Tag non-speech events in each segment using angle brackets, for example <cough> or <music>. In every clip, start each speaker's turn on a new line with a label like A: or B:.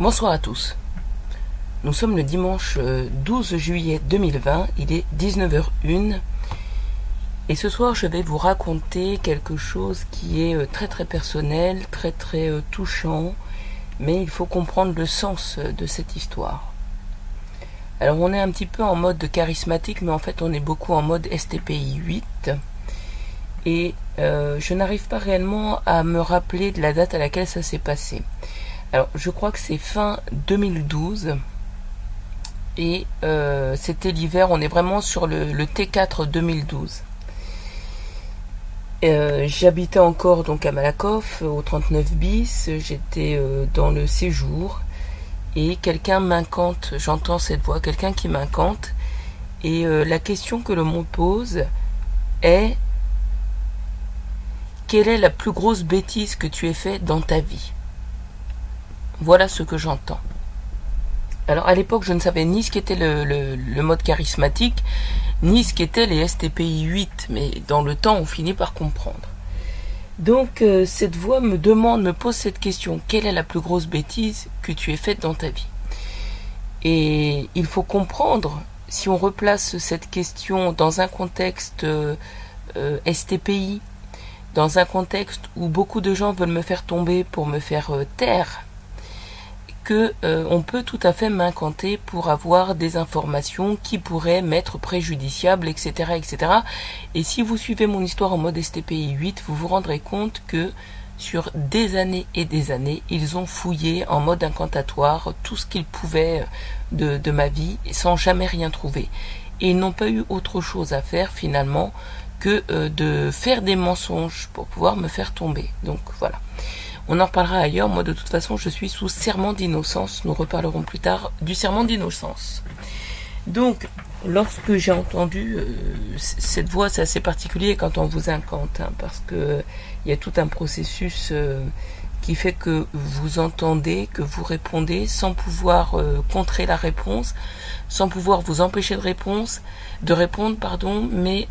A: Bonsoir à tous. Nous sommes le dimanche 12 juillet 2020, il est 19h01 et ce soir je vais vous raconter quelque chose qui est très très personnel, très très touchant, mais il faut comprendre le sens de cette histoire. Alors on est un petit peu en mode charismatique, mais en fait on est beaucoup en mode STPI 8 et euh, je n'arrive pas réellement à me rappeler de la date à laquelle ça s'est passé. Alors je crois que c'est fin 2012 et euh, c'était l'hiver, on est vraiment sur le, T4 2012. Euh, j'habitais encore donc à Malakoff au 39 bis, j'étais euh, dans le séjour. Et quelqu'un m'incante, j'entends cette voix, quelqu'un qui m'incante. Et la question que le monde pose est quelle est la plus grosse bêtise que tu aies fait dans ta vie? Voilà ce que j'entends. Alors à l'époque, je ne savais ni ce qu'était le, mode charismatique, ni ce qu'étaient les STPI 8, mais dans le temps, on finit par comprendre. Donc euh, cette voix me demande, me pose cette question, quelle est la plus grosse bêtise que tu aies faite dans ta vie? Et il faut comprendre, si on replace cette question dans un contexte euh, euh, STPI, dans un contexte où beaucoup de gens veulent me faire tomber pour me faire taire, que euh, on peut tout à fait m'incanter pour avoir des informations qui pourraient m'être préjudiciables, etc., etc. Et si vous suivez mon histoire en mode STPI 8, vous vous rendrez compte que sur des années et des années, ils ont fouillé en mode incantatoire tout ce qu'ils pouvaient de, de ma vie sans jamais rien trouver. Et ils n'ont pas eu autre chose à faire finalement que euh, de faire des mensonges pour pouvoir me faire tomber. Donc voilà. On en reparlera ailleurs. Moi, de toute façon, je suis sous serment d'innocence. Nous reparlerons plus tard du serment d'innocence. Donc, lorsque j'ai entendu euh, cette voix, c'est assez particulier quand on vous incante, hein, parce que il y a tout un processus euh, qui fait que vous entendez, que vous répondez sans pouvoir euh, contrer la réponse, sans pouvoir vous empêcher de réponse, de répondre, pardon, mais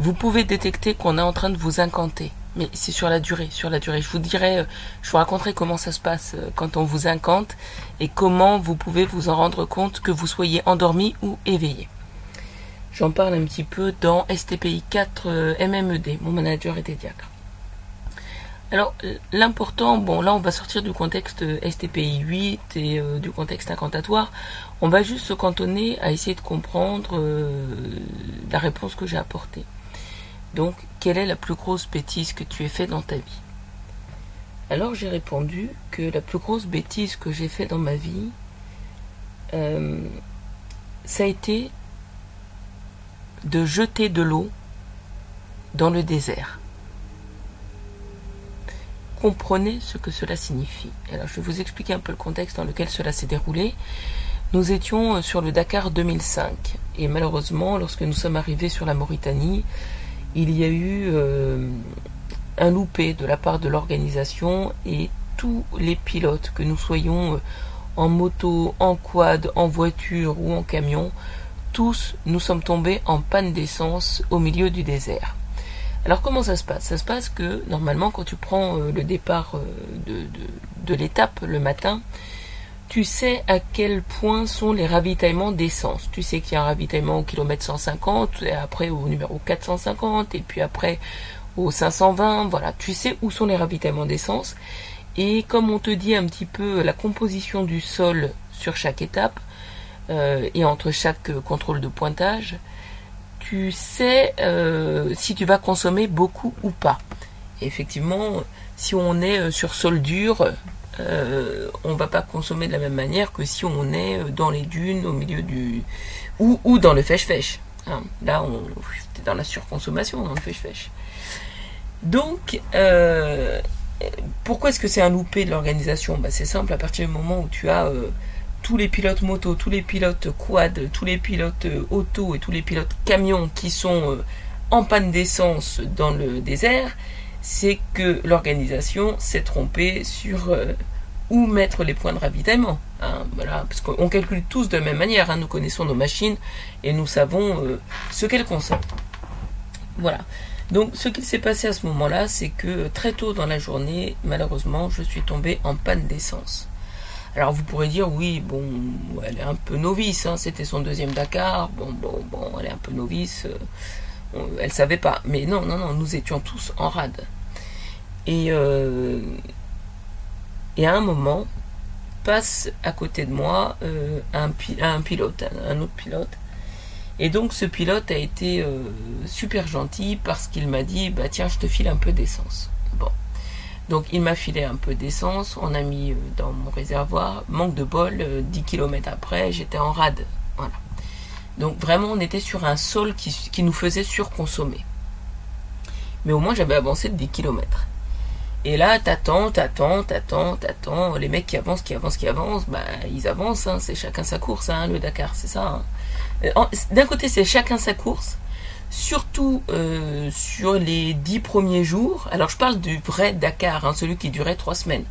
A: vous pouvez détecter qu'on est en train de vous incanter mais c'est sur la durée, sur la durée. Je vous dirai, euh, je vous raconterai comment ça se passe euh, quand on vous incante et comment vous pouvez vous en rendre compte que vous soyez endormi ou éveillé. J'en parle un petit peu dans STPI 4 euh, MMED, mon manager était diacre. Alors l'important, bon là on va sortir du contexte STPI 8 et du contexte incantatoire, on va juste se cantonner à essayer de comprendre la réponse que j'ai apportée. Donc, quelle est la plus grosse bêtise que tu aies fait dans ta vie Alors j'ai répondu que la plus grosse bêtise que j'ai fait dans ma vie, euh, ça a été de jeter de l'eau dans le désert. Comprenez ce que cela signifie. Alors je vais vous expliquer un peu le contexte dans lequel cela s'est déroulé. Nous étions sur le Dakar 2005 et malheureusement lorsque nous sommes arrivés sur la Mauritanie, il y a eu euh, un loupé de la part de l'organisation et tous les pilotes, que nous soyons euh, en moto, en quad, en voiture ou en camion, tous nous sommes tombés en panne d'essence au milieu du désert. Alors comment ça se passe? Ça se passe que normalement quand tu prends euh, le départ de, de l'étape le matin, tu sais à quel point sont les ravitaillements d'essence. Tu sais qu'il y a un ravitaillement au kilomètre 150, et après au numéro 450, et puis après au 520. Voilà, tu sais où sont les ravitaillements d'essence. Et comme on te dit un petit peu la composition du sol sur chaque étape, euh, et entre chaque contrôle de pointage, tu sais euh, si tu vas consommer beaucoup ou pas. Effectivement, si on est euh, sur sol dur, euh, on va pas consommer de la même manière que si on est euh, dans les dunes, au milieu du. ou, dans le fèche-fèche. Hein. Là, on est dans la surconsommation, dans le fèche-fèche. Donc, pourquoi est-ce que c'est un loupé de l'organisation? Bah, C'est simple, à partir du moment où tu as tous les pilotes moto, tous les pilotes quad, tous les pilotes auto et tous les pilotes camions qui sont en panne d'essence dans le désert, c'est que l'organisation s'est trompée sur euh, où mettre les points de ravitaillement. Hein, parce qu'on calcule tous de la même manière. Hein. nous connaissons nos machines et nous savons euh, ce qu'elles consomment. Voilà. Donc, ce qui s'est passé à ce moment-là, c'est que très tôt dans la journée, malheureusement, je suis tombé en panne d'essence. Alors vous pourrez dire oui, bon, elle est un peu novice, hein, c'était son deuxième Dakar, bon, bon, bon, elle est un peu novice, euh, elle savait pas. Mais non, non, non, nous étions tous en rade. Et, euh, à un moment, passe à côté de moi euh, un, pilote, un, autre pilote. Et donc ce pilote a été super gentil parce qu'il m'a dit, bah tiens, je te file un peu d'essence. Donc il m'a filé un peu d'essence, on a mis euh, dans mon réservoir. Manque de bol, 10 euh, km après, j'étais en rade. Voilà. Donc vraiment, on était sur un sol qui, nous faisait surconsommer. Mais au moins, j'avais avancé de 10 km. Et là, t'attends, t'attends, t'attends, t'attends. Les mecs qui avancent, qui avancent, qui avancent, bah, ils avancent. Hein. c'est chacun sa course, hein, le Dakar, c'est ça. Hein. Euh, d'un côté, c'est chacun sa course surtout euh, sur les dix premiers jours. Alors je parle du vrai Dakar, hein, celui qui durait trois semaines,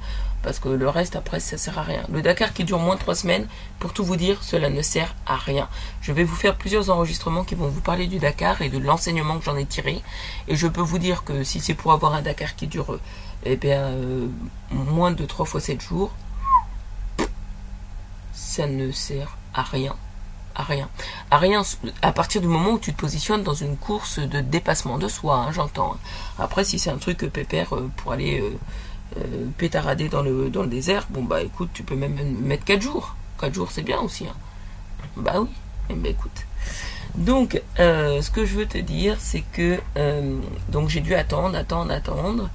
A: parce que le reste après ça sert à rien. Le Dakar qui dure moins de trois semaines, pour tout vous dire, cela ne sert à rien. Je vais vous faire plusieurs enregistrements qui vont vous parler du Dakar et de l'enseignement que j'en ai tiré. Et je peux vous dire que si c'est pour avoir un Dakar qui dure eh bien, euh, moins de trois fois sept jours, ça ne sert à rien à rien. À rien à partir du moment où tu te positionnes dans une course de dépassement de soi, hein, j'entends. Après, si c'est un truc pépère euh, pour aller euh, euh, pétarader dans le, dans le désert, bon bah écoute, tu peux même mettre 4 jours. 4 jours c'est bien aussi. Hein. Bah oui, ben, écoute. Donc, ce que je veux te dire, c'est que donc j'ai dû attendre, attendre, attendre.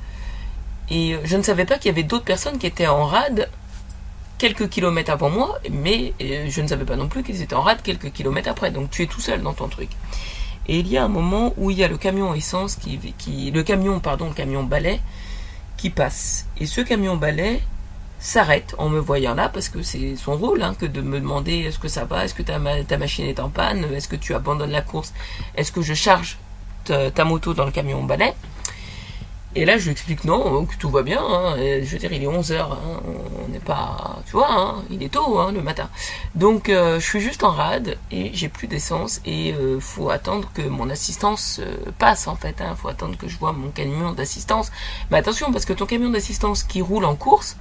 A: Et je ne savais pas qu'il y avait d'autres personnes qui étaient en rade quelques kilomètres avant moi, mais euh, je ne savais pas non plus qu'ils étaient en rade quelques kilomètres après. Donc tu es tout seul dans ton truc. Et il y a un moment où il y a le camion essence qui, qui le camion pardon, le camion balai qui passe. Et ce camion balai s'arrête en me voyant là parce que c'est son rôle hein, que de me demander est-ce que ça va, est-ce que ta, ta machine est en panne, est-ce que tu abandonnes la course, est-ce que je charge ta moto dans le camion balai? Et là, je lui explique non, que tout va bien. Hein. je veux dire, il est 11h. Hein. on n'est pas. Tu vois, hein, il est tôt le matin. Donc, euh, je suis juste en rade et j'ai plus d'essence. Et euh, faut attendre que mon assistance euh, passe, en fait. Faut attendre que je vois mon camion d'assistance. Mais attention, parce que ton camion d'assistance qui roule en course,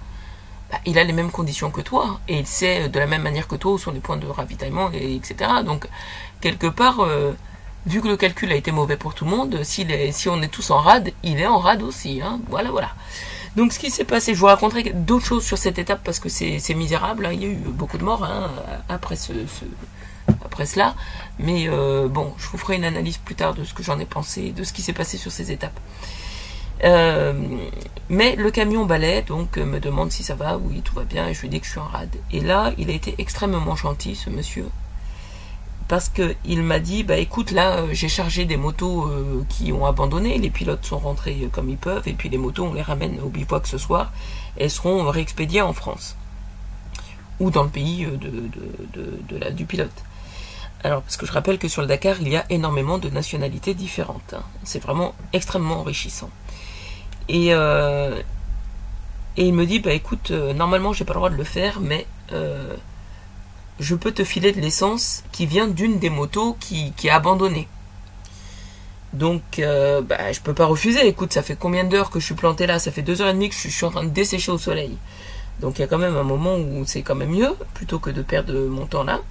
A: bah, il a les mêmes conditions que toi. Et il sait de la même manière que toi où sont les points de ravitaillement, et, etc. Donc, quelque part vu que le calcul a été mauvais pour tout le monde, si, on est tous en rade, il est en rade aussi. Hein. Voilà, voilà. Donc ce qui s'est passé, je vous raconterai d'autres choses sur cette étape parce que c'est misérable. Hein. Il y a eu beaucoup de morts hein, après, ce, après cela. Mais euh, bon, je vous ferai une analyse plus tard de ce que j'en ai pensé, de ce qui s'est passé sur ces étapes. Euh, mais le camion balai donc me demande si ça va, oui tout va bien, et je lui dis que je suis en rade. Et là, il a été extrêmement gentil, ce monsieur parce qu'il m'a dit bah écoute là euh, j'ai chargé des motos euh, qui ont abandonné, les pilotes sont rentrés euh, comme ils peuvent et puis les motos on les ramène au bivouac ce soir et seront réexpédiées en France ou dans le pays de, du pilote. Alors parce que je rappelle que sur le Dakar il y a énormément de nationalités différentes, hein. c'est vraiment extrêmement enrichissant. Et, et il me dit bah écoute normalement j'ai pas le droit de le faire mais je peux te filer de l'essence qui vient d'une des motos qui, est abandonnée. Donc, euh, bah, je peux pas refuser. Écoute, ça fait combien d'heures que je suis planté là? Ça fait deux heures et demie que je suis en train de dessécher au soleil. Donc, il y a quand même un moment où c'est quand même mieux, plutôt que de perdre mon temps là.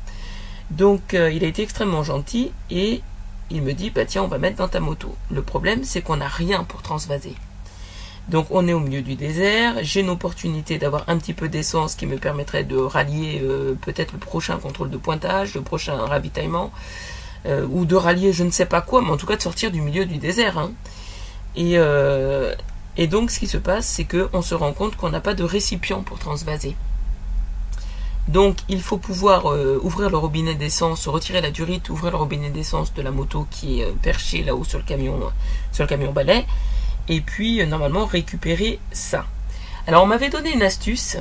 A: Donc, euh, il a été extrêmement gentil et il me dit, bah tiens, on va mettre dans ta moto. Le problème, c'est qu'on n'a rien pour transvaser. Donc on est au milieu du désert, j'ai une opportunité d'avoir un petit peu d'essence qui me permettrait de rallier euh, peut-être le prochain contrôle de pointage, le prochain ravitaillement, euh, ou de rallier je ne sais pas quoi, mais en tout cas de sortir du milieu du désert. Hein. Et, euh, et, donc ce qui se passe, c'est qu'on se rend compte qu'on n'a pas de récipient pour transvaser. Donc il faut pouvoir ouvrir le robinet d'essence, retirer la durite, ouvrir le robinet d'essence de la moto qui est perchée là-haut sur le camion, sur le camion balai, et puis euh, normalement récupérer ça. Alors on m'avait donné une astuce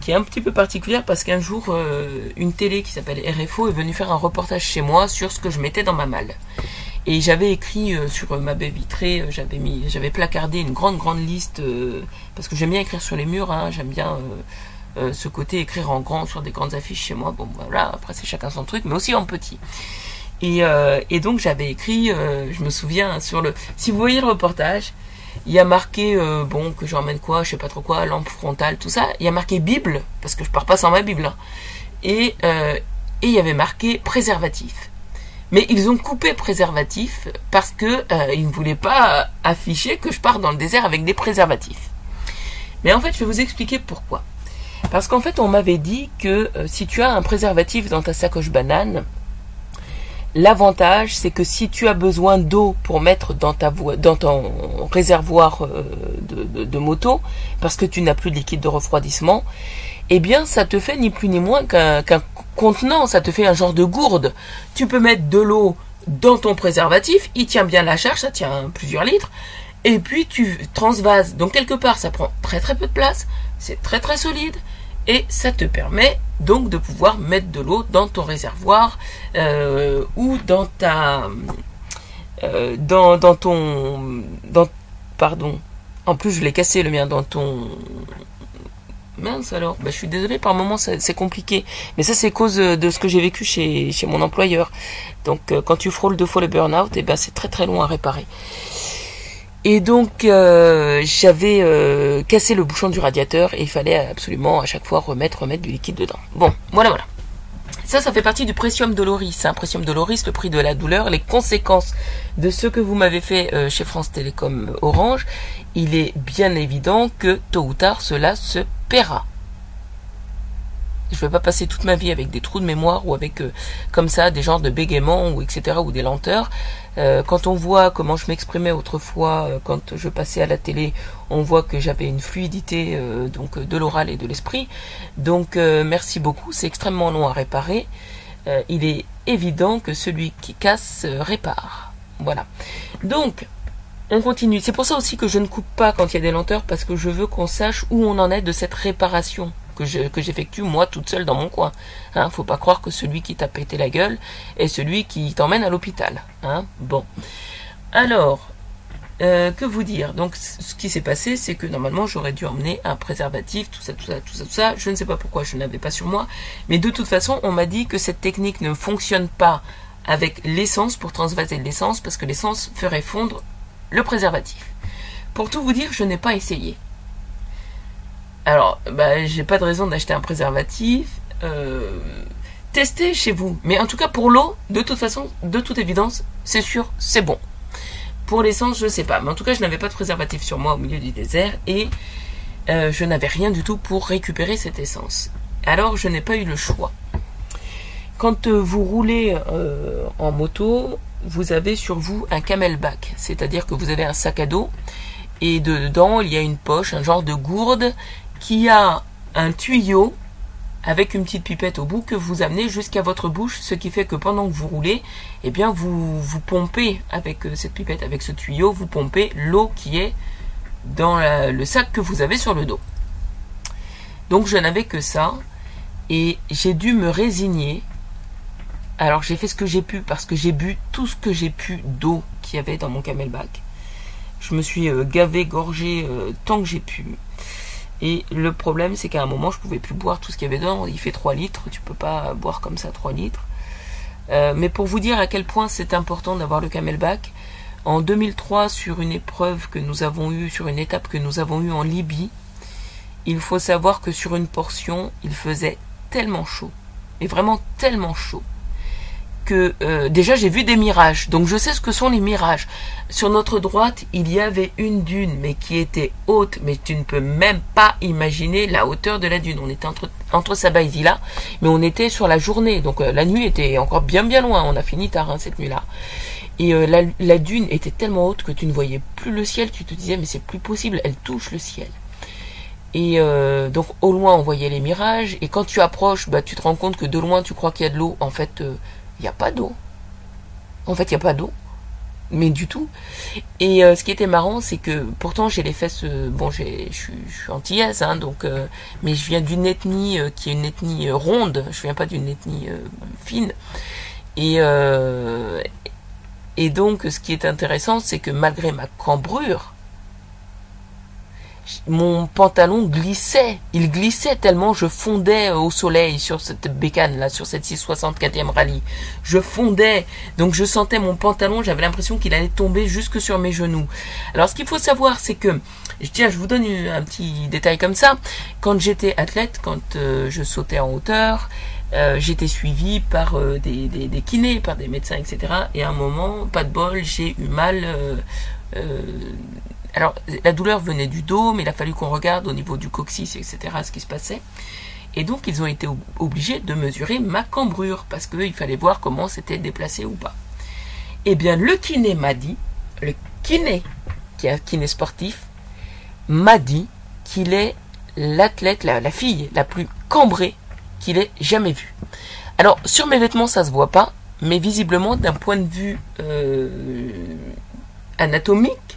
A: qui est un petit peu particulière parce qu'un jour euh, une télé qui s'appelle RFO est venue faire un reportage chez moi sur ce que je mettais dans ma malle. Et j'avais écrit euh, sur ma baie vitrée, j'avais placardé une grande grande liste parce que j'aime bien écrire sur les murs, hein, j'aime bien ce côté écrire en grand sur des grandes affiches chez moi. Bon voilà, après c'est chacun son truc, mais aussi en petit. Et, euh, et donc j'avais écrit, euh, je me souviens, sur le... Si vous voyez le reportage, il y a marqué, euh, bon, que j'emmène quoi, je sais pas trop quoi, lampe frontale, tout ça. Il y a marqué Bible, parce que je pars pas sans ma Bible. Hein. Et, et il y avait marqué préservatif. Mais ils ont coupé préservatif parce que ils ne voulaient pas afficher que je pars dans le désert avec des préservatifs. Mais en fait, je vais vous expliquer pourquoi. Parce qu'en fait, on m'avait dit que si tu as un préservatif dans ta sacoche banane, L'avantage, c'est que si tu as besoin d'eau pour mettre dans, ta dans ton réservoir euh, de, moto, parce que tu n'as plus de liquide de refroidissement, eh bien, ça te fait ni plus ni moins qu'un contenant, ça te fait un genre de gourde. Tu peux mettre de l'eau dans ton préservatif, il tient bien la charge, ça tient plusieurs litres, et puis tu transvases. Donc quelque part, ça prend très très peu de place, c'est très très solide, et ça te permet donc de pouvoir mettre de l'eau dans ton réservoir euh, ou dans ta euh, dans, dans, ton pardon. En plus je l'ai cassé le mien dans ton mince alors. Bah, je suis désolé par moment c'est compliqué. Mais ça c'est cause de ce que j'ai vécu chez, chez mon employeur. Donc euh, quand tu frôles deux fois le burn-out et eh ben c'est très très long à réparer et donc euh, j'avais euh, cassé le bouchon du radiateur et il fallait absolument à chaque fois remettre, remettre du liquide dedans. Bon, voilà, voilà. Ça, ça fait partie du Precium Doloris. Hein. Precium Doloris, le prix de la douleur, les conséquences de ce que vous m'avez fait euh, chez France Télécom Orange. Il est bien évident que tôt ou tard, cela se paiera. Je vais pas passer toute ma vie avec des trous de mémoire ou avec euh, comme ça des genres de bégaiements ou etc. ou des lenteurs. Euh, quand on voit comment je m'exprimais autrefois euh, quand je passais à la télé, on voit que j'avais une fluidité donc de l'oral et de l'esprit. Donc merci beaucoup, c'est extrêmement long à réparer. il est évident que celui qui casse répare. Voilà. Donc on continue. C'est pour ça aussi que je ne coupe pas quand il y a des lenteurs parce que je veux qu'on sache où on en est de cette réparation que j'effectue moi toute seule dans mon coin. Hein, faut pas croire que celui qui t'a pété la gueule est celui qui t'emmène à l'hôpital. Hein. Bon. Alors, euh, que vous dire? Donc, ce qui s'est passé, c'est que normalement, j'aurais dû emmener un préservatif, tout ça, tout ça, tout ça, tout ça. Je ne sais pas pourquoi je n'avais pas sur moi, mais de toute façon, on m'a dit que cette technique ne fonctionne pas avec l'essence pour transvaser l'essence, parce que l'essence ferait fondre le préservatif. Pour tout vous dire, je n'ai pas essayé. Alors, bah, j'ai pas de raison d'acheter un préservatif. Euh, testez chez vous. Mais en tout cas, pour l'eau, de toute façon, de toute évidence, c'est sûr, c'est bon. Pour l'essence, je sais pas. Mais en tout cas, je n'avais pas de préservatif sur moi au milieu du désert et euh, je n'avais rien du tout pour récupérer cette essence. Alors, je n'ai pas eu le choix. Quand euh, vous roulez en moto, vous avez sur vous un camelback, c'est-à-dire que vous avez un sac à dos et dedans il y a une poche, un genre de gourde qui a un tuyau avec une petite pipette au bout que vous amenez jusqu'à votre bouche, ce qui fait que pendant que vous roulez, eh bien vous vous pompez avec euh, cette pipette, avec ce tuyau, vous pompez l'eau qui est dans le sac que vous avez sur le dos. Donc je n'avais que ça et j'ai dû me résigner. Alors j'ai fait ce que j'ai pu parce que j'ai bu tout ce que j'ai pu d'eau qu'il y avait dans mon camelback. Je me suis euh, gavé, gorgé euh, tant que j'ai pu. Et le problème, c'est qu'à un moment, je pouvais plus boire tout ce qu'il y avait dedans. Il fait 3 litres, tu peux pas boire comme ça 3 litres. Euh, mais pour vous dire à quel point c'est important d'avoir le camelback, en 2003, sur une épreuve que nous avons eue, sur une étape que nous avons eue en Libye, il faut savoir que sur une portion, il faisait tellement chaud, et vraiment tellement chaud, que euh, déjà j'ai vu des mirages, donc je sais ce que sont les mirages. Sur notre droite, il y avait une dune, mais qui était haute, mais tu ne peux même pas imaginer la hauteur de la dune. On était entre, entre Saba et Zila, mais on était sur la journée, donc euh, la nuit était encore bien bien loin, on a fini tard hein, cette nuit-là. Et euh, la, la, dune était tellement haute que tu ne voyais plus le ciel, tu te disais mais c'est plus possible, elle touche le ciel. Et donc au loin on voyait les mirages, et quand tu approches, bah, tu te rends compte que de loin tu crois qu'il y a de l'eau, en fait il n'y a pas d'eau. En fait, il n'y a pas d'eau. Mais du tout. Et euh, ce qui était marrant, c'est que pourtant j'ai les fesses. Euh, bon, je suis antillaise, hein, donc. Euh, mais je viens d'une ethnie qui est une ethnie ronde. Je viens pas d'une ethnie fine. Et donc, ce qui est intéressant, c'est que malgré ma cambrure, mon pantalon glissait. Il glissait tellement je fondais au soleil sur cette bécane là, sur cette 664e rallye. Je fondais, donc je sentais mon pantalon, j'avais l'impression qu'il allait tomber jusque sur mes genoux. Alors ce qu'il faut savoir, c'est que, tiens, je vous donne un petit détail comme ça. Quand j'étais athlète, quand euh, je sautais en hauteur, euh, j'étais suivi par euh, des, des, kinés, par des médecins, etc. Et à un moment, pas de bol, j'ai eu mal alors, la douleur venait du dos, mais il a fallu qu'on regarde au niveau du coccyx, etc., ce qui se passait. Et donc, ils ont été obligés de mesurer ma cambrure, parce qu'il fallait voir comment c'était déplacé ou pas. Eh bien, le kiné m'a dit, le kiné, qui est un kiné sportif, m'a dit qu'il est l'athlète, la, fille la plus cambrée qu'il ait jamais vue. Alors, sur mes vêtements, ça se voit pas, mais visiblement, d'un point de vue euh, anatomique,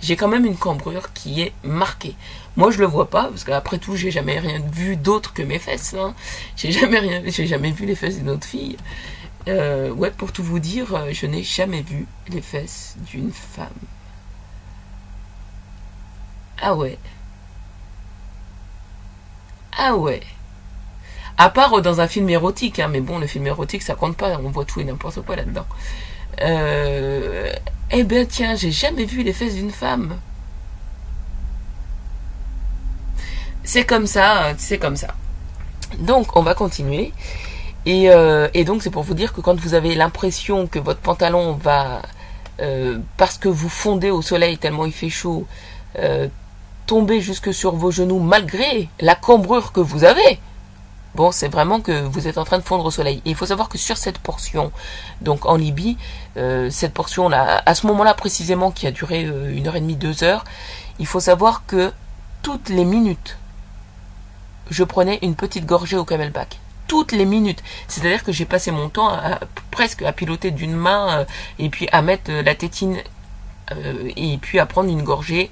A: j'ai quand même une cambrure qui est marquée. Moi, je le vois pas parce qu'après tout, j'ai jamais rien vu d'autre que mes fesses. Hein. J'ai jamais rien, j'ai jamais vu les fesses d'une autre fille. Euh, ouais, pour tout vous dire, euh, je n'ai jamais vu les fesses d'une femme. Ah ouais. Ah ouais. À part dans un film érotique, hein, mais bon, le film érotique, ça compte pas, on voit tout et n'importe quoi là-dedans. Euh, eh ben tiens, j'ai jamais vu les fesses d'une femme. C'est comme ça, c'est comme ça. Donc on va continuer. Et, euh, donc c'est pour vous dire que quand vous avez l'impression que votre pantalon va, euh, parce que vous fondez au soleil tellement il fait chaud, tomber jusque sur vos genoux malgré la cambrure que vous avez, Bon, c'est vraiment que vous êtes en train de fondre au soleil. Et il faut savoir que sur cette portion, donc en Libye, euh, cette portion-là, à ce moment-là précisément, qui a duré euh, une heure et demie, deux heures, il faut savoir que toutes les minutes, je prenais une petite gorgée au camelback. Toutes les minutes. C'est-à-dire que j'ai passé mon temps presque à piloter d'une main euh, et puis à mettre la tétine et puis à prendre une gorgée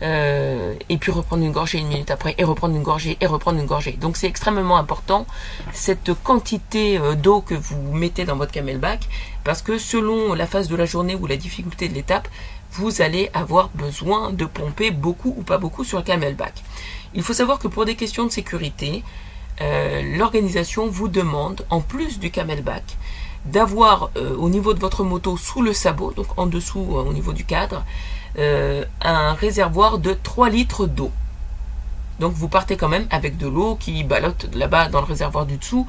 A: euh, et puis reprendre une gorgée une minute après, et reprendre une gorgée, et reprendre une gorgée. Donc c'est extrêmement important cette quantité euh, d'eau que vous mettez dans votre camelback, parce que selon la phase de la journée ou la difficulté de l'étape, vous allez avoir besoin de pomper beaucoup ou pas beaucoup sur le camelback. Il faut savoir que pour des questions de sécurité, euh, l'organisation vous demande, en plus du camelback, d'avoir au niveau de votre moto sous le sabot, donc en dessous au niveau du cadre, euh, un réservoir de 3 litres d'eau. Donc vous partez quand même avec de l'eau qui ballotte là-bas dans le réservoir du dessous.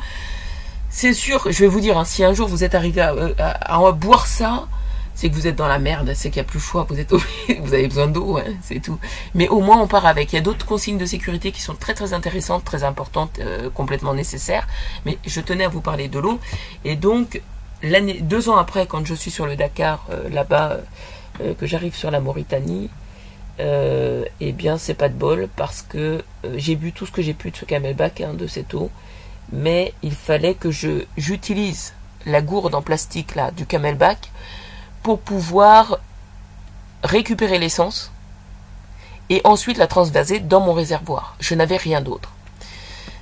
A: C'est sûr, je vais vous dire, hein, si un jour vous êtes arrivé à, boire ça, c'est que vous êtes dans la merde, c'est qu'il n'y a plus le choix, vous, êtes <laughs> vous avez besoin d'eau, hein, c'est tout. Mais au moins on part avec. Il y a d'autres consignes de sécurité qui sont très très intéressantes, très importantes, euh, complètement nécessaires. Mais je tenais à vous parler de l'eau. Et donc, l'année, deux ans après, quand je suis sur le Dakar, euh, là-bas, euh, que j'arrive sur la Mauritanie, eh bien c'est pas de bol parce que j'ai bu tout ce que j'ai pu de ce camelback, hein, de cette eau, mais il fallait que je j'utilise la gourde en plastique là du camelback pour pouvoir récupérer l'essence et ensuite la transvaser dans mon réservoir. Je n'avais rien d'autre.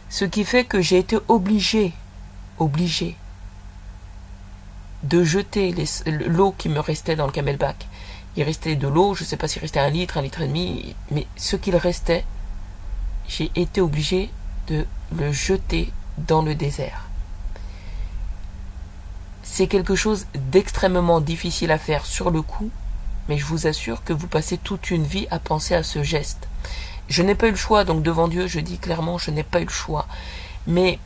A: Ce qui fait que j'ai été obligé, obligé de jeter l'eau qui me restait dans le camelback il restait de l'eau, je ne sais pas s'il restait un litre, un litre et demi, mais ce qu'il restait, j'ai été obligé de le jeter dans le désert. C'est quelque chose d'extrêmement difficile à faire sur le coup, mais je vous assure que vous passez toute une vie à penser à ce geste. Je n'ai pas eu le choix, donc devant Dieu, je dis clairement, je n'ai pas eu le choix. Mais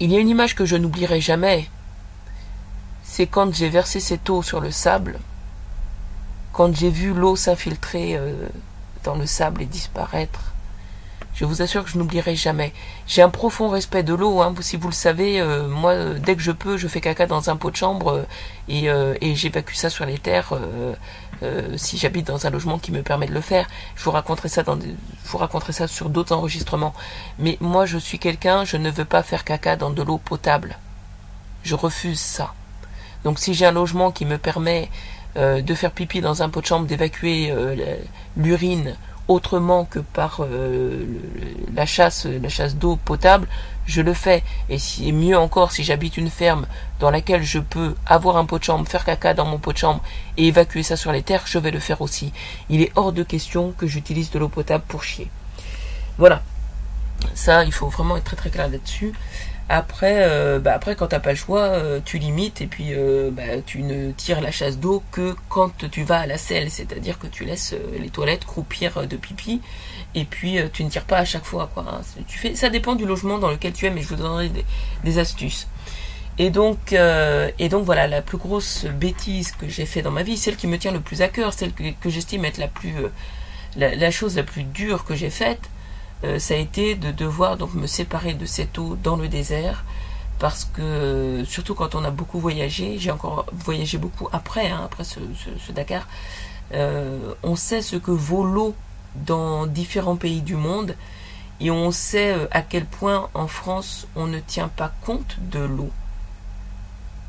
A: il y a une image que je n'oublierai jamais, c'est quand j'ai versé cette eau sur le sable, quand j'ai vu l'eau s'infiltrer euh, dans le sable et disparaître. Je vous assure que je n'oublierai jamais. J'ai un profond respect de l'eau, hein. si vous le savez, euh, moi, dès que je peux, je fais caca dans un pot de chambre euh, et, j'évacue ça sur les terres si j'habite dans un logement qui me permet de le faire. Je vous raconterai ça, dans je vous raconterai ça sur d'autres enregistrements. Mais moi, je suis quelqu'un, je ne veux pas faire caca dans de l'eau potable. Je refuse ça. Donc si j'ai un logement qui me permet euh, de faire pipi dans un pot de chambre, d'évacuer euh, l'urine autrement que par euh, la chasse, la chasse d'eau potable, je le fais. Et si, mieux encore, si j'habite une ferme dans laquelle je peux avoir un pot de chambre, faire caca dans mon pot de chambre et évacuer ça sur les terres, je vais le faire aussi. Il est hors de question que j'utilise de l'eau potable pour chier. Voilà. Ça, il faut vraiment être très très clair là-dessus. Après, euh, bah après quand t'as pas le choix, euh, tu limites et puis euh, bah, tu ne tires la chasse d'eau que quand tu vas à la selle, c'est-à-dire que tu laisses les toilettes croupir de pipi et puis tu ne tires pas à chaque fois. Quoi, hein. Tu fais, ça dépend du logement dans lequel tu es, mais je vous donnerai des, astuces. Et donc, et donc voilà, la plus grosse bêtise que j'ai fait dans ma vie, celle qui me tient le plus à cœur, celle que, j'estime être la plus, la, chose la plus dure que j'ai faite, euh, ça a été de devoir donc me séparer de cette eau dans le désert parce que surtout quand on a beaucoup voyagé, j'ai encore voyagé beaucoup après, hein, après ce, Dakar, euh, on sait ce que vaut l'eau dans différents pays du monde et on sait euh, à quel point en France on ne tient pas compte de l'eau.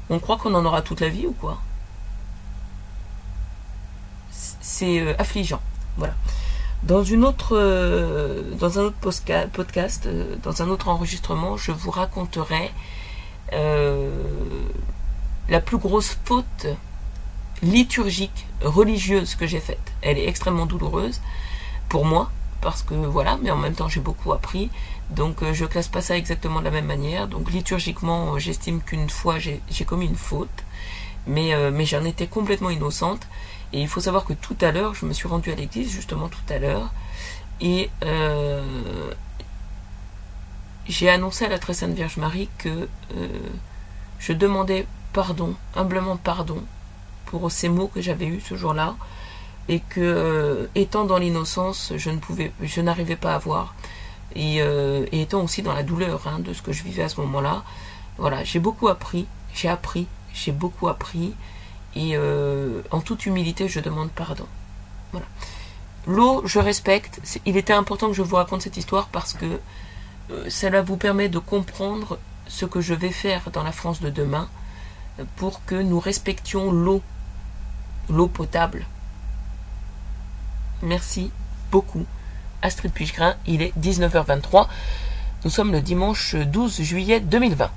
A: On croit qu'on en aura toute la vie ou quoi? C'est affligeant. Voilà. Dans, une autre, euh, dans un autre podcast, euh, dans un autre enregistrement, je vous raconterai euh, la plus grosse faute liturgique, religieuse que j'ai faite. Elle est extrêmement douloureuse pour moi, parce que voilà, mais en même temps j'ai beaucoup appris. Donc je classe pas ça exactement de la même manière. Donc liturgiquement, j'estime qu'une fois j'ai commis une faute, mais, mais j'en étais complètement innocente. Et il faut savoir que tout à l'heure, je me suis rendu à l'église, justement tout à l'heure, et euh, j'ai annoncé à la très sainte Vierge Marie que euh, je demandais pardon, humblement pardon, pour ces mots que j'avais eus ce jour-là, et que, euh, étant dans l'innocence, je ne pouvais, je n'arrivais pas à voir, et, étant aussi dans la douleur hein, de ce que je vivais à ce moment-là, voilà, j'ai beaucoup appris, j'ai appris, j'ai beaucoup appris, et euh, en toute humilité, je demande pardon. Voilà. L'eau, je respecte. Il était important que je vous raconte cette histoire parce que euh, cela vous permet de comprendre ce que je vais faire dans la France de demain pour que nous respections l'eau, l'eau potable. Merci beaucoup. Astrid Puiggrain, il est 19h23. Nous sommes le dimanche 12 juillet 2020.